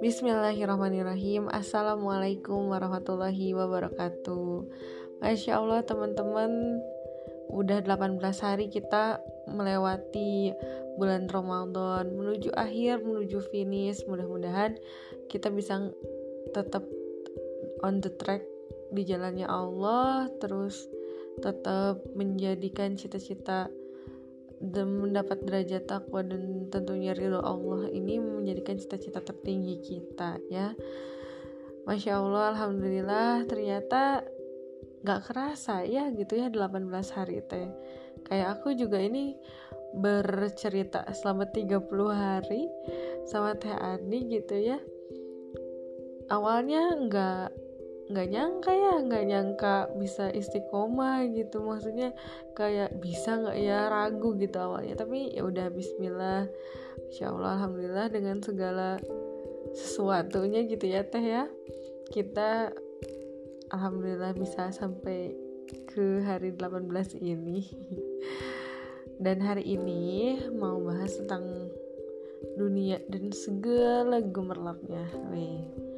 Bismillahirrahmanirrahim. Assalamualaikum warahmatullahi wabarakatuh. Masya Allah teman-teman. Udah 18 hari kita melewati bulan Ramadan. Menuju akhir, menuju finish. Mudah-mudahan kita bisa tetap on the track di jalannya Allah. Terus tetap menjadikan cita-cita dan mendapat derajat takwa dan tentunya ridho Allah ini menjadikan cita-cita tertinggi kita ya. Masya Allah Alhamdulillah ternyata gak kerasa ya gitu ya 18 hari teh. Kayak aku juga ini bercerita selama 30 hari sama Teh Adi gitu ya. Awalnya nggak nggak nyangka ya nggak nyangka bisa istiqomah gitu. Maksudnya kayak bisa nggak ya ragu gitu awalnya. Tapi ya udah Bismillah. Insya Allah Alhamdulillah dengan segala sesuatunya gitu ya teh ya. Kita Alhamdulillah bisa sampai ke hari 18 ini. Dan hari ini mau bahas tentang dunia dan segala gemerlapnya. Weh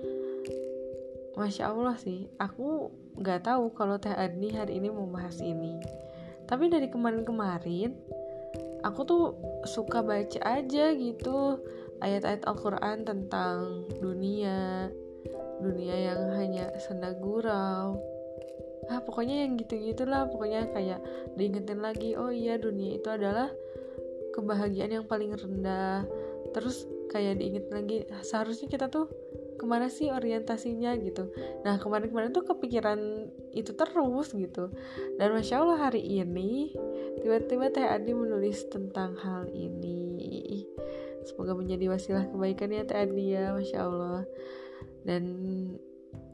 Masya Allah sih, aku nggak tahu kalau Teh Adni hari ini mau bahas ini. Tapi dari kemarin-kemarin, aku tuh suka baca aja gitu ayat-ayat Al-Quran tentang dunia, dunia yang hanya senda gurau. Ah, pokoknya yang gitu-gitulah, pokoknya kayak diingetin lagi, oh iya dunia itu adalah kebahagiaan yang paling rendah. Terus kayak diinget lagi, seharusnya kita tuh ke mana sih orientasinya gitu. Nah kemarin-kemarin tuh kepikiran itu terus gitu. Dan masya allah hari ini tiba-tiba teh Adi menulis tentang hal ini. Semoga menjadi wasilah kebaikan ya teh Adi ya masya allah. Dan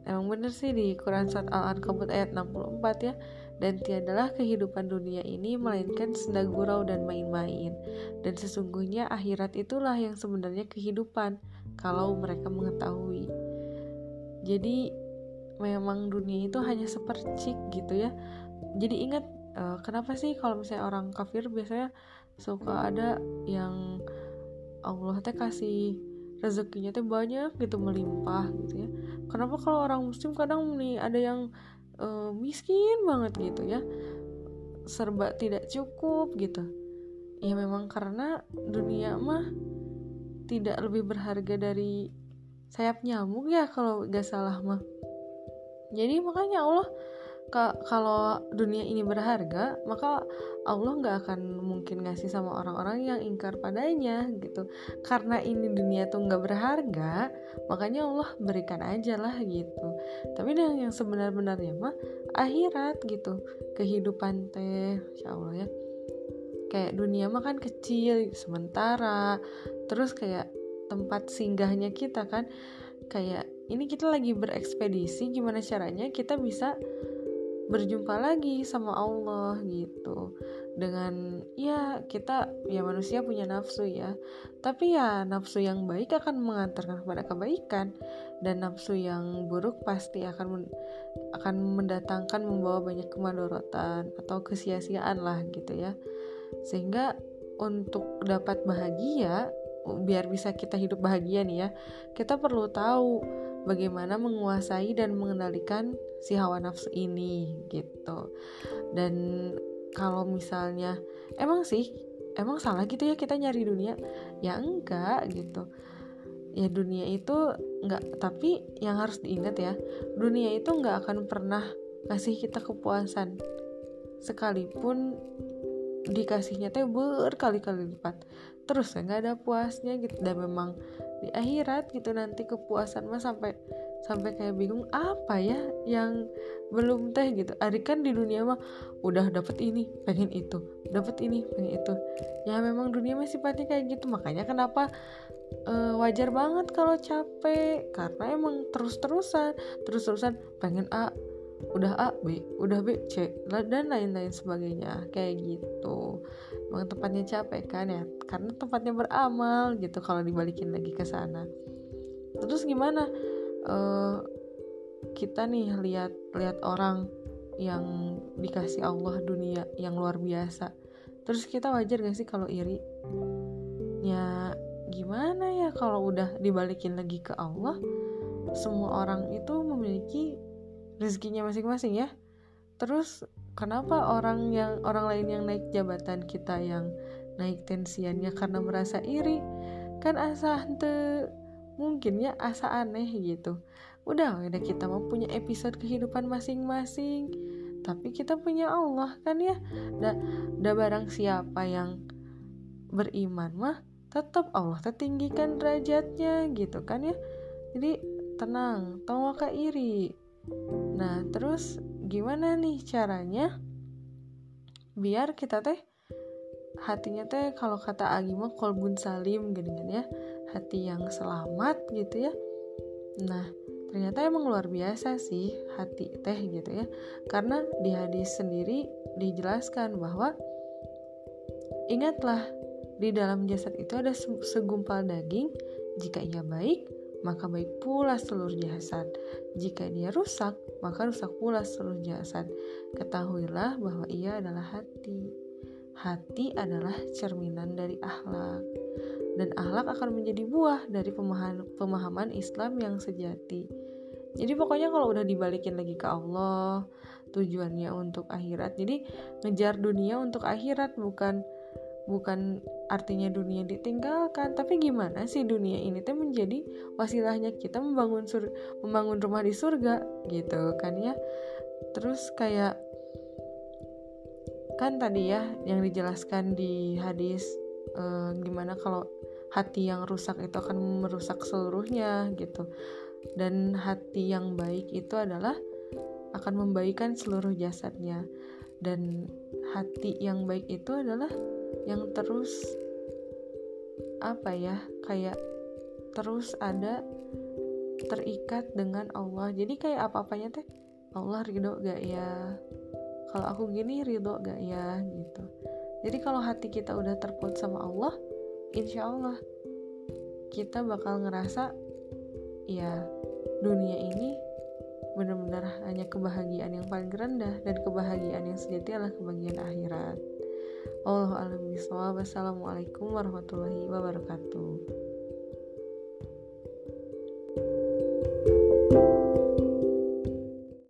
emang bener sih di Quran surat Al-Ankabut ayat 64 ya dan tiadalah kehidupan dunia ini melainkan senda gurau dan main-main dan sesungguhnya akhirat itulah yang sebenarnya kehidupan kalau mereka mengetahui. Jadi memang dunia itu hanya sepercik gitu ya. Jadi ingat uh, kenapa sih kalau misalnya orang kafir biasanya suka ada yang Allah teh kasih rezekinya teh banyak gitu melimpah gitu ya. Kenapa kalau orang muslim kadang nih ada yang uh, miskin banget gitu ya. Serba tidak cukup gitu. Ya memang karena dunia mah tidak lebih berharga dari sayap nyamuk ya kalau gak salah mah jadi makanya Allah kalau dunia ini berharga maka Allah nggak akan mungkin ngasih sama orang-orang yang ingkar padanya gitu. Karena ini dunia tuh nggak berharga makanya Allah berikan aja lah gitu. Tapi yang yang sebenar-benarnya mah akhirat gitu. Kehidupan teh insya Allah ya. Kayak dunia mah kan kecil sementara. Terus kayak tempat singgahnya kita kan kayak ini kita lagi berekspedisi gimana caranya kita bisa berjumpa lagi sama Allah gitu. Dengan ya kita ya manusia punya nafsu ya. Tapi ya nafsu yang baik akan mengantarkan kepada kebaikan. Dan nafsu yang buruk pasti akan men akan mendatangkan membawa banyak kemadorotan atau kesia-siaan lah gitu ya. Sehingga untuk dapat bahagia biar bisa kita hidup bahagia nih ya kita perlu tahu bagaimana menguasai dan mengendalikan si hawa nafsu ini gitu. Dan kalau misalnya emang sih emang salah gitu ya kita nyari dunia? Ya enggak gitu. Ya dunia itu enggak tapi yang harus diingat ya dunia itu enggak akan pernah kasih kita kepuasan. Sekalipun dikasihnya teh berkali-kali lipat terus ya nggak ada puasnya gitu. Dan memang di akhirat gitu nanti kepuasan mah sampai sampai kayak bingung apa ya yang belum teh gitu. Ari kan di dunia mah udah dapet ini pengen itu dapet ini pengen itu. Ya memang dunia masih sifatnya kayak gitu makanya kenapa uh, wajar banget kalau capek. Karena emang terus terusan terus terusan pengen A udah A B udah B C dan lain-lain sebagainya. Kayak gitu. Emang tempatnya capek kan ya? Karena tempatnya beramal gitu kalau dibalikin lagi ke sana. Terus gimana? Uh, kita nih lihat lihat orang yang dikasih Allah dunia yang luar biasa. Terus kita wajar gak sih kalau iri ya gimana ya kalau udah dibalikin lagi ke Allah semua orang itu memiliki rezekinya masing-masing ya. Terus kenapa orang yang orang lain yang naik jabatan kita yang naik tensiannya karena merasa iri? Kan asa hante mungkin ya asa aneh gitu. Udah udah kita mau punya episode kehidupan masing-masing. Tapi kita punya Allah kan ya. Da, da barang siapa yang beriman mah tetap Allah tertinggikan derajatnya gitu kan ya. Jadi tenang tawaka iri nah terus gimana nih caranya biar kita teh hatinya teh kalau kata Agima kolbun salim gini kan ya hati yang selamat gitu ya nah ternyata emang luar biasa sih hati teh gitu ya karena di hadis sendiri dijelaskan bahwa ingatlah di dalam jasad itu ada segumpal daging. Jika ia baik, maka baik pula seluruh jasad. Jika dia rusak, maka rusak pula seluruh jasad. Ketahuilah bahwa ia adalah hati. Hati adalah cerminan dari akhlak. Dan akhlak akan menjadi buah dari pemahaman, pemahaman Islam yang sejati. Jadi pokoknya kalau udah dibalikin lagi ke Allah, tujuannya untuk akhirat. Jadi ngejar dunia untuk akhirat bukan bukan artinya dunia ditinggalkan tapi gimana sih dunia ini tuh menjadi wasilahnya kita membangun sur membangun rumah di surga gitu kan ya? Terus kayak kan tadi ya yang dijelaskan di hadis eh, gimana kalau hati yang rusak itu akan merusak seluruhnya gitu. Dan hati yang baik itu adalah akan membaikan seluruh jasadnya. Dan hati yang baik itu adalah yang terus apa ya kayak terus ada terikat dengan Allah. Jadi kayak apa-apanya teh Allah ridho gak ya? Kalau aku gini ridho gak ya? Gitu. Jadi kalau hati kita udah terput sama Allah insya Allah kita bakal ngerasa ya dunia ini benar-benar hanya kebahagiaan yang paling rendah dan kebahagiaan yang sejati adalah kebahagiaan akhirat. Allah alam. Wassalamualaikum warahmatullahi wabarakatuh.